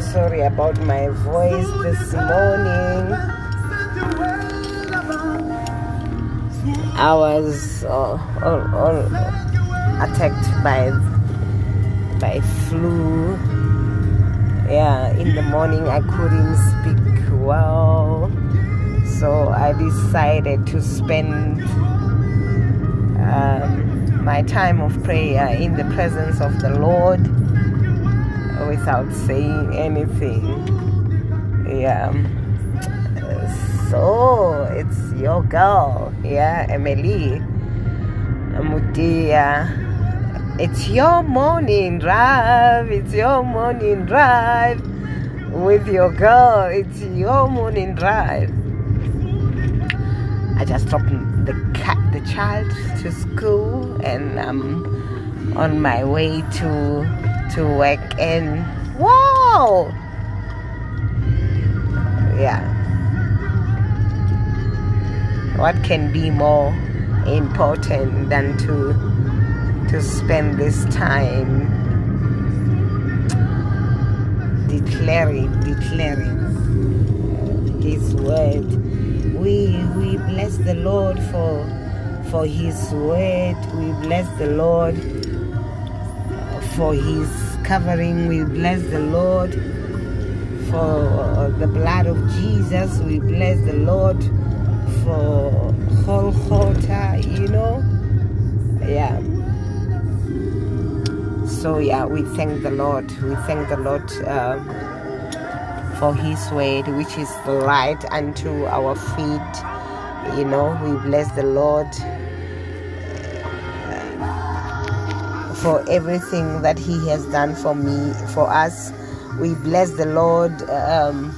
Sorry about my voice this morning. I was uh, all, all attacked by by flu. Yeah, in the morning I couldn't speak well, so I decided to spend um, my time of prayer in the presence of the Lord without saying anything. Yeah. So it's your girl, yeah, Emily Motiea. It's your morning drive. It's your morning drive with your girl. It's your morning drive. I just dropped the cat, the child to school, and I'm on my way to to work. And wow, yeah. What can be more important than to to spend this time declaring, declaring His word. We we bless the Lord for for His word. We bless the Lord for His covering. We bless the Lord for the blood of Jesus. We bless the Lord for whole water, you know. Yeah. So yeah, we thank the Lord. We thank the Lord um, for His word, which is the light unto our feet. You know, we bless the Lord for everything that He has done for me, for us. We bless the Lord um,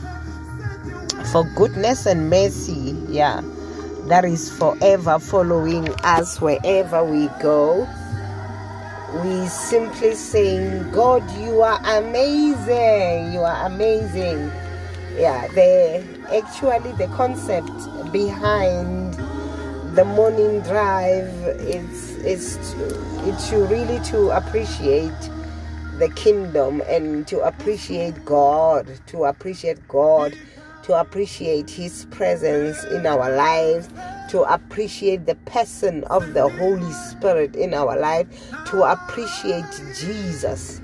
for goodness and mercy. Yeah, that is forever following us wherever we go we simply saying, God, you are amazing. You are amazing. Yeah, the actually the concept behind the morning drive is is to, to really to appreciate the kingdom and to appreciate God, to appreciate God, to appreciate His presence in our lives, to appreciate the person of the Holy Spirit in our life, to appreciate Jesus.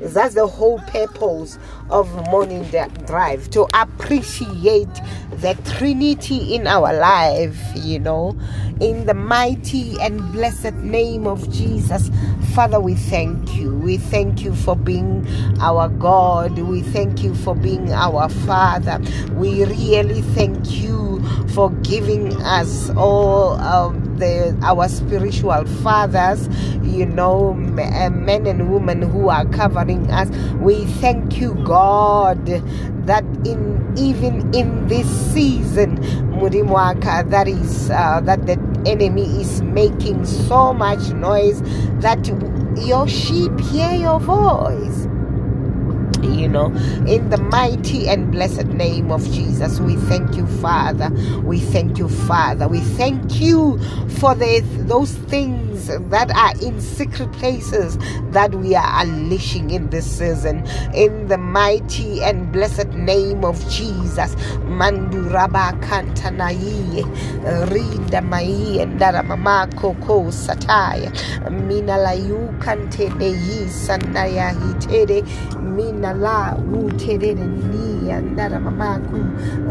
That's the whole purpose of morning drive to appreciate the Trinity in our life, you know, in the mighty and blessed name of Jesus. Father, we thank you. We thank you for being our God. We thank you for being our Father. We really thank you for giving us all um, the our spiritual fathers, you know, men and women who are covering us. We thank you, God, that in even in this season, Murimwaka, that is uh, that the enemy is making so much noise that your sheep hear your voice you know. In the mighty and blessed name of jesus we thank you father. We thank you father. We thank you for the, those things that are in secret places that we are unleashing in this season. In the mighty and blessed name of jesus. Manduraba kantanai rida mai ndara mama koko sataya minalayu kantene yi sandaya hitere mina la wutere ni andara mamaku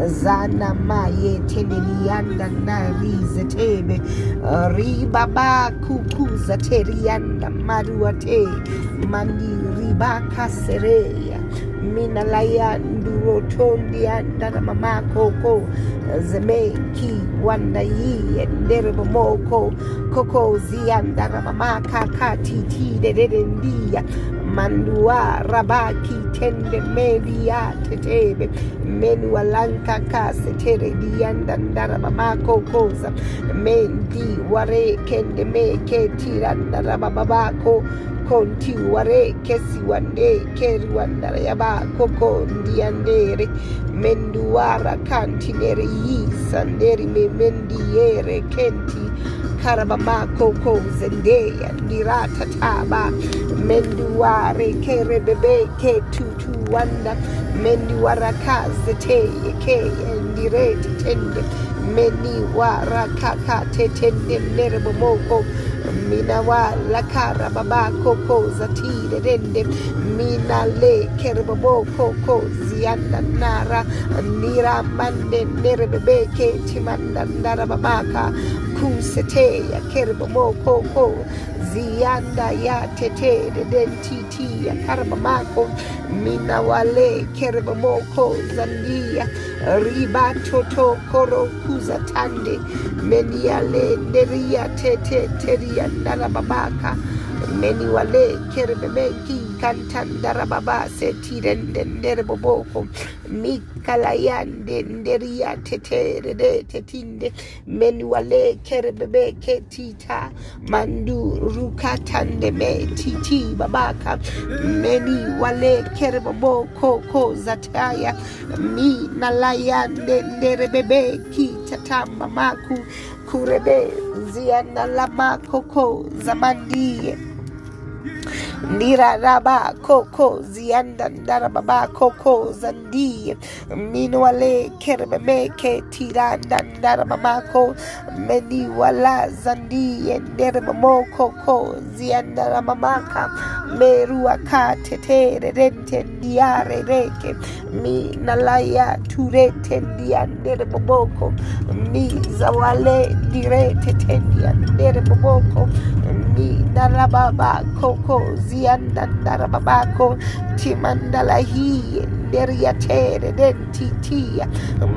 zana maye teneni anda na rize tebe ribaba kukuza terianda maruate mani ribaka sereya mina laya ndurotondi andara mamako ko zemeki wanda yi endere momoko koko ziandara mamaka katiti dedendia mandua rabaki tende media tetebe menua lanka kase tere dianda ndara mamako koza mendi ware kende meke tiranda rababako konti ware kesi wande keri wandara yaba koko ndiandere menduara me mendiere kenti karabama koko zendeya ndirata taba menduare kere bebe ke tutu wanda menduara kazete ke ndirete tende meni warakaka tetende nerebomoko mina wa lakara baba koko zatire dende mina le kerbabo koko zianda nara nira mande nerebebe ke timanda ndara babaka kusete ya kerbabo koko. Zianda ya tete de dentiti ya karabamako mina wale kerbamoko zandia riba toto koro kuza tande. Meniale neria tete teria ndara babaka meni wale kerbemeki kantandara baba setirende ndere boboko. Mikalayande nderia tetere de tetinde. Meni wale kerbebe ketita mandu ruka rukatande me titi babaka. Meni wale kerboboko ko zataya. Mi nalayande ndere bebe kitatamba maku kurebe ziana lama koko zamandie Nira raba koko zianda ndara baba koko zandi. Minwale kerbeme ke tiranda ndara baba ko. Meni wala zandi ndere mamo koko zianda mamaka merua ka. Tetere rente ndiare reke mi nalaya turete ndiandere boboko mi zawale direte tendiandere boboko mi narababa koko zianda narababako nderiatere dentitia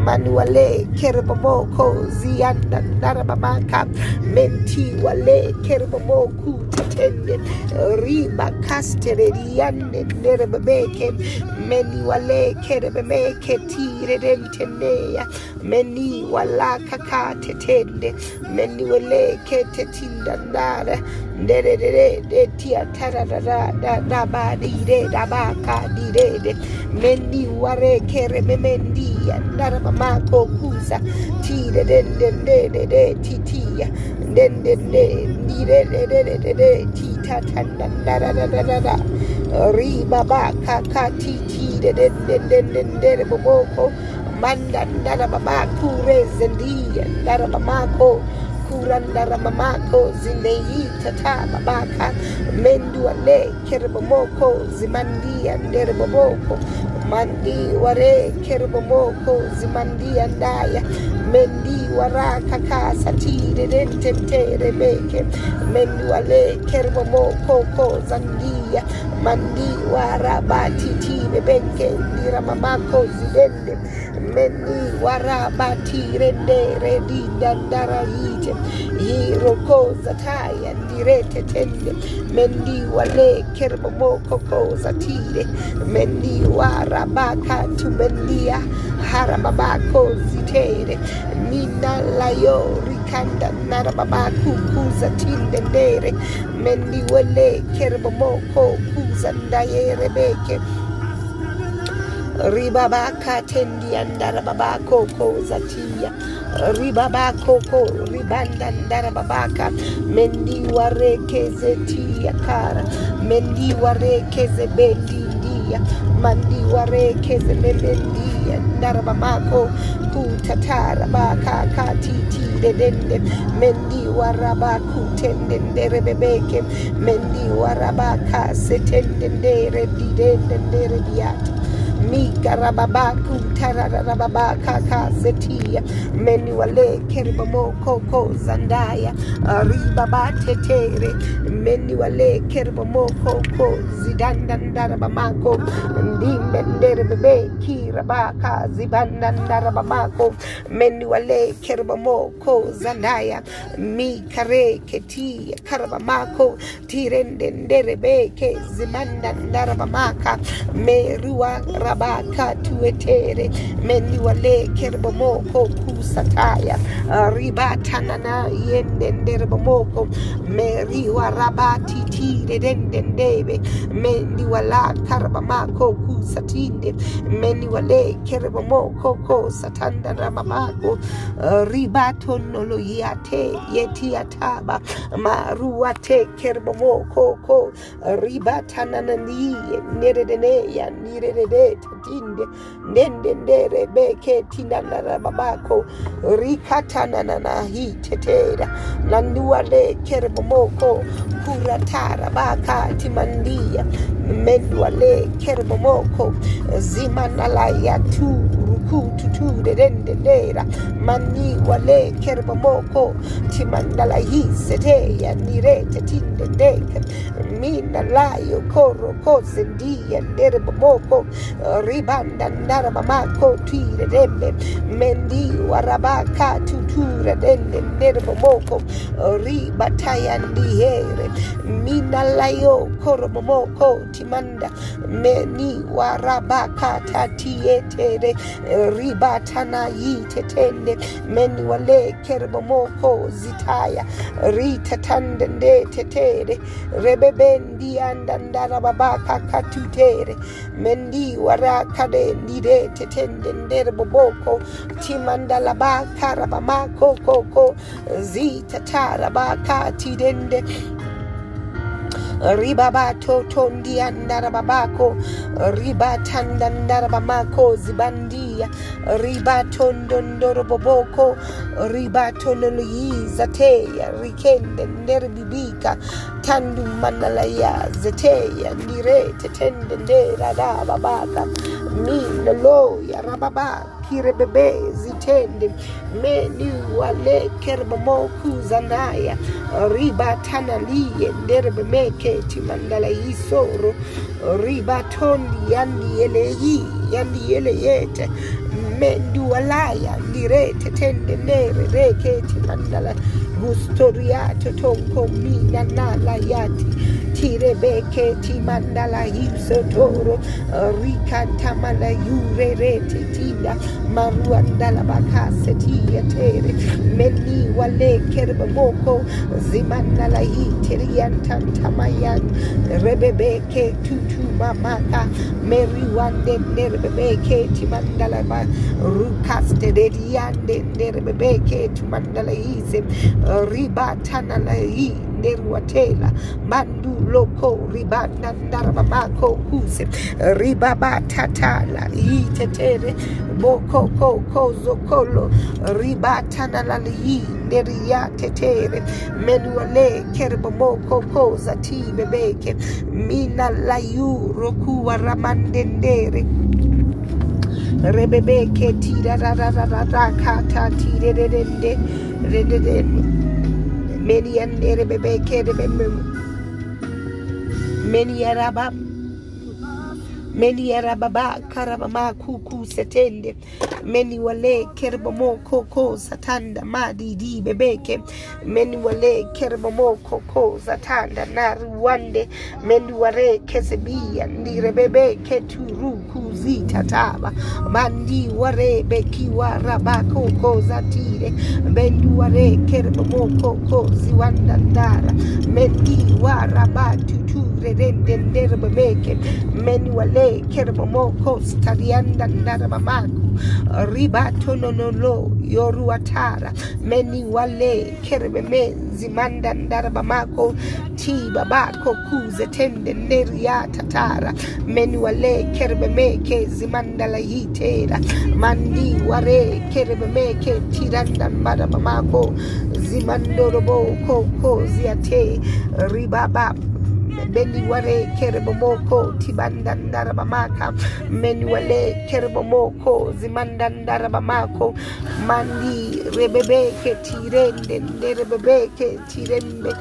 manuale kerbaboko zianda narababaka menti wale kerbaboku tetende riba kastere riande nerebebeke meni wale kerebemeke tire dentenea meni wala kaka tetende meni wale ketetinda ndara ndere de tia tara da da ba di de da ba ka di de de mendi ware kere me mendi ndara mama ko kusa ti de de de de de de ti ti ya den de di de de de de de de ti ta ta da da da da da da ri ba ba ka ka ti ti de de de de de de de bo bo ko manda ndara baba kure zendi ndara mama ko kurandara mamako zineyi tata babaka mendua le kerbomoko zimandia ndereboboko mandi ware kerbomoko zimandia ndaya mendi wara kaka satire dententere beke. Mendi wale kerbomoko ko zandia. Mandi wara batiti bebeke ndira mamako zidende. Mendi wara batire ndere di dandara yite yiroko zataya ndirete tende. Mendi wale kerbo moko ko zatire. Mendi wara baka tubendia harababako zitere mina layo rikanda narababaku kuza tinde ndere mendi wale kerbo moko kuza ndayere beke. Ribabaka tendi andara babako ko zatia ribabako ko ribanda ndara babaka mendi warekeze tia kara mendi warekeze bendi ndia mandi warekeze memendia ndara babako kutatara baka katiti dedende mendi warabaku tende ndere bebeke mendi warabaka mikarababaku tararababaka kazetia meni wale keribamo koko zandaya. Ribaba tetere. Meni wale keribamo koko zidandandarabamako ndimendere bebe kirabaka zibandandarabamako meni wale keribamo ko zandaya. Mikare ketia karabamako tirende ndere beke zibandandarabamaka merua rabaka tuetere meni wale kerbomoko kusataya. Ribatanana yende nderbomoko meri warabati tire dendendebe meni wala karbamako kusatinde meni wale kerbomoko ko satanda rabamako. Ribato nolo yate yeti ataba maruate kerbomoko ko ribatanana ni nerede ya nirede tatinde nende ndere beke tinana babako na na hi tetera nanduale kerbomoko kuratara baka timandia menduale kerbomoko zimanala ya tu ruku tutu de dende dera mani wale kerbomoko timandala hi sete ya nirete tinde deke mina layo koro kose ndia ndere bomoko ribanda ndara mamako tire dembe mendi warabaka tutura dende ndere bomoko ribataya ndihere mina layo koro bomoko timanda meni warabaka tatietere ribatana yitetende meni wale kerbomoko zitaya. Ritatande nde tetere rebebendi andandara babaka katutere mendi warakade ndire tetende ndere boboko timandala baka rabamako koko zitatara baka tidende. Ribabato tondi andara babako ribatanda ndara bamako zibandia ribatondondoro boboko. Ribatololoyiza teya. Rikende nderbibika. Tandu manalaya zeteya. Ndirete tende ndera da babaka minalo ya rababa kirebebe zitende meni wale kerbamoku zanaya ribatana liye nderbemeke timandala yisoro ribatondi yandi yeleyi yandi yeleyete mendualaya ndirete tende nere reke timandala gustoriato tonko mina nala yati tirebeke timandala yusotoro rikantamala yurerete tinda maruandala bakase tiyatere meni wale kerbamoko zimandala yiteriantantamayan rebebeke tutu mamaka meri wande nerebebeke timandala ba rukaste dediande nerebebeke timandala yise ribatanala yi nerwatela mandu loko ribanda ndarabamako kuse ribabatatala yitetere boko koko zokolo ribatanala yi neriyatetere menuale kerbomoko koza tibebeke mina layu rokuwa ramandendere rebebeke tirarararara tirerende rededende many and rebebeke many araba many arababa karabama kuku setende many wale kerbamo koko satanda madi di bebeke many wale kerbamo koko satanda na ruande many ware kesebia ndi rebebe keturu kuzita taba. Mandi ware beki waraba koko zatire. Bendu ware koko ziwanda ndara mendi waraba tutu rende nderbe meke. Meni wale kerbo moko starianda ndaraba maku ribato nonolo yoruatara meni wale kerbe menzi manda ndaraba mako ti babako kuze tende neria tatara meni wale kerbe meke zimandala yitera mandi ware kerbe meke tiranda ndaraba mako zimandorobo koko ziate ribaba beni wale kerebo moko tibandandara bamaka meni wale moko zimandandara bamako mandi rebebeke tirende nerebebeke tirende.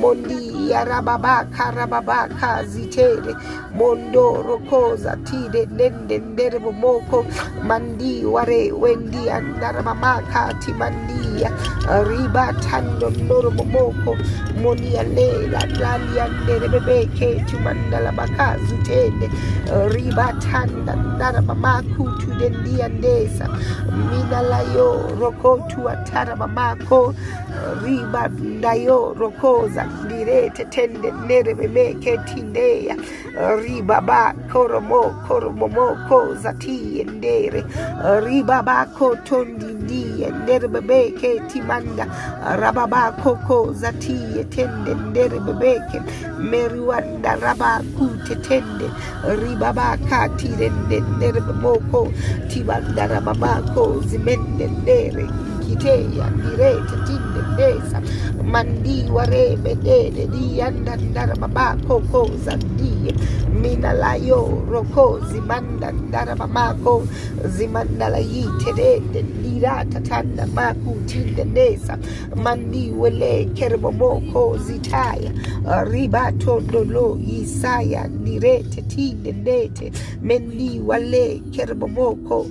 Mondi yarababaka rababaka zitere. Mondo rokoza tide nende nderebo moko mandi ware wendi andara bamaka timandia riba tando ndorobo moko moni alela dali anderebe beke tumandala bakazu tende. Eh, Ribatanda ndara mamaku tudendia ndesa minalayo rokotu atara mamako eh, riba ndayo rokoza ndirete tende nere memeke tindeya eh, ribaba koromo koromomo koza tiye ndere. Ribaba kotondi ndiye ndere bebeke timanda rababa koko zatiye tende ndere bebeke meriwanda raba kute tende ribaba katire ndere bemoko tibanda rababako zimende ndere kiteya ndirete tinde ndesa mandi warebe dede diyanda ndara babako koza ndiye mina roko zimanda ndara babako zimanda la yite ndirata tanda maku tinde ndesa mandi wele kerbomoko zitaya. Ribato dolo isaya ndirete tinde ndete mendi wale kerbomoko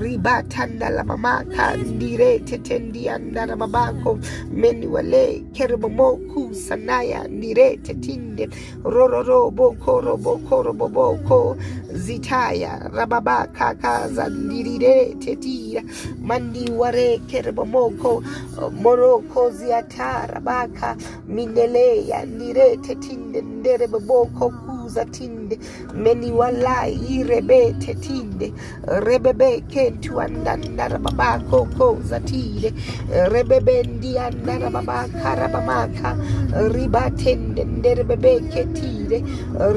ribatanda la mamaka. Ndirete tetendi andara babako meni wale kerbomoku sanaya. Ndirete tinde. Rororo bokoro bokoro boboko zitaya. Rababaka kaza ndirirete tira. Mandi ware kerbomoko moroko ziatara baka mineleya ndirete tinde ndere boboko kuza tinde meni wala irebete tinde rebebe kentu andandara babako koza tire rebebe ndi andara babaka rabamaka ribatende ndere bebe ketire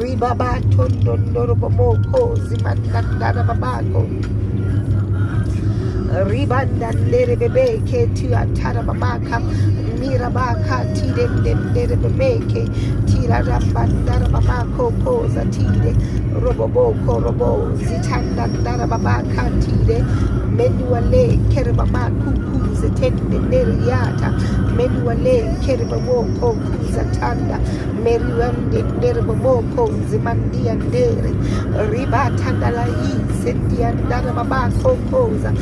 ribabato ndoro bomoko zimandandara babako ribanda ndere bebe keti atara mamaka mirabaka tire ndere bebeke tira rambandara mamako koza tire roboboko robo zitanda ndara babaka tire menuale kerba makuku zetende neriata menuale kerba moko kuzatanda meriwande nerba moko zimandia ndere ribatanda la yi sendia ndara babako koza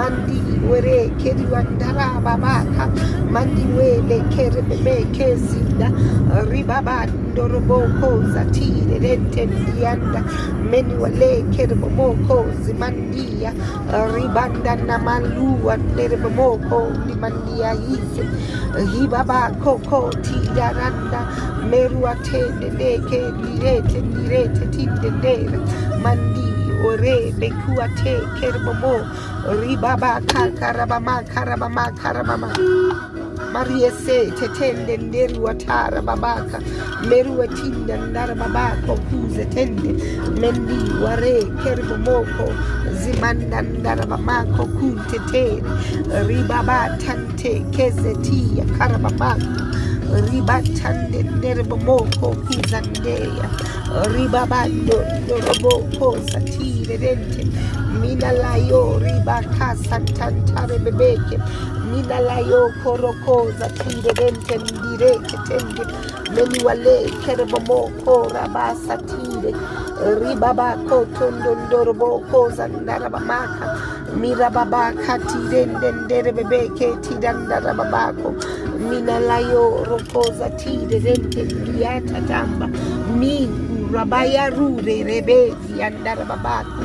mandi were keriwa ndara babaka. Mandi wele kerbe me kezinda ribaba ndorobo koza tire rente ndianda. Menuale kerba moko zimandia. Ribanda na malua nerbe moko limandia yise. Hibaba koko tidaranda merua tende neke lirete lirete tinde ndere mandi ore bekua te kerbomo ribaba kakarabama karabama karabama Maria se tetende nderu watara babaka ndara babako kuze tende mendi ware kerbo moko zimanda ndara babako kuntetere ribaba tante kezetia karababako ribatande nderebo moko kuzandeya ribabando ndoroboko satire dente rente minalayo ribaka santantare bebeke minalayo korokoza tire rente ndireke tende meniwale kerebo moko rabasa tire ribabako tondo ndoroboko zandarabamaka mirababaka tirende ndere bebeke tidandarababako minalayo rokoza tire rente ndiata tamba mingu rabaya rure rebezi andara babaku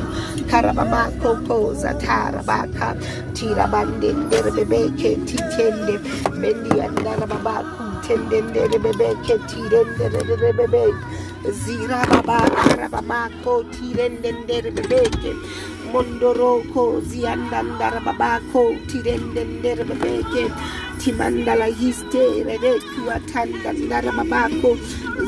karabamako koza tarabaka tirabande ndere bebeke titende mendi andara babaku tende ndere tirende bebeke zira babaka rabamako tirende ndere bebeke mondoroko ziandandara babako tirende ndere bebeke timandala yiste reretu atanda ndara babako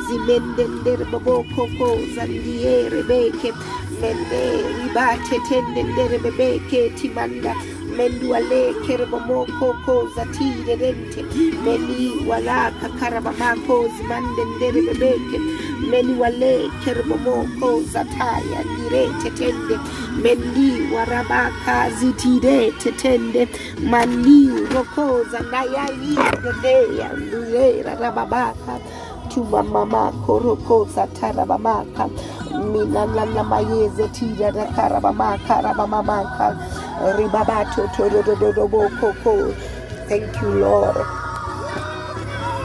zimende ndere baboko ko zandie rebeke mende ribate tende ndere bebeke timanda mendu wale kereba moko ko zatire rente meni wala kakaraba mako zimande ndere bebeke meni wale kereba moko zataya ndire tetende. Mendi warabaka zitire tetende. Mani roko zanaya yindeya ndure rababaka tuma mama koroko satarabamaka minanana mayeze tira rakarabamaka rabamamaka ribabato torododobokoko thank you lord.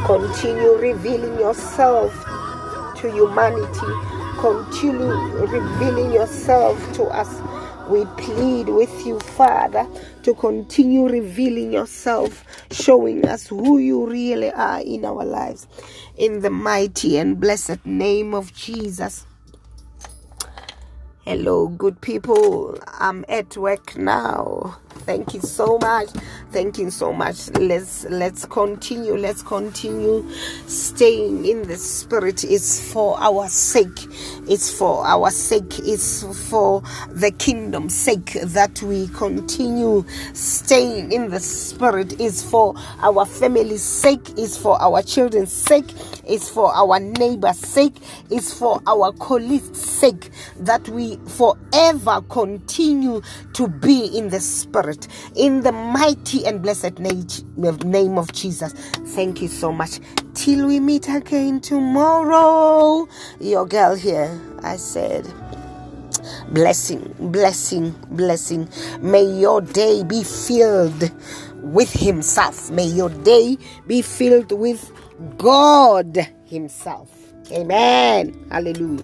Continue revealing yourself to humanity. Continue revealing yourself to us. We plead with you, Father, to continue revealing yourself, showing us who you really are in our lives. In the mighty and blessed name of Jesus. Hello, good people. I'm at work now. Thank you so much. Thank you so much. Let's let's continue. Let's continue staying in the spirit. It's for our sake. It's for our sake. It's for the kingdom's sake that we continue staying in the spirit. It's for our family's sake. It's for our children's sake. It's for our neighbor's sake. It's for our colleagues' sake that we forever continue to be in the spirit in the mighty and blessed name of Jesus. Thank you so much. Till we meet again tomorrow. Your girl here, I said blessing, blessing, blessing. May your day be filled with Himself. May your day be filled with God Himself. Amen. Hallelujah.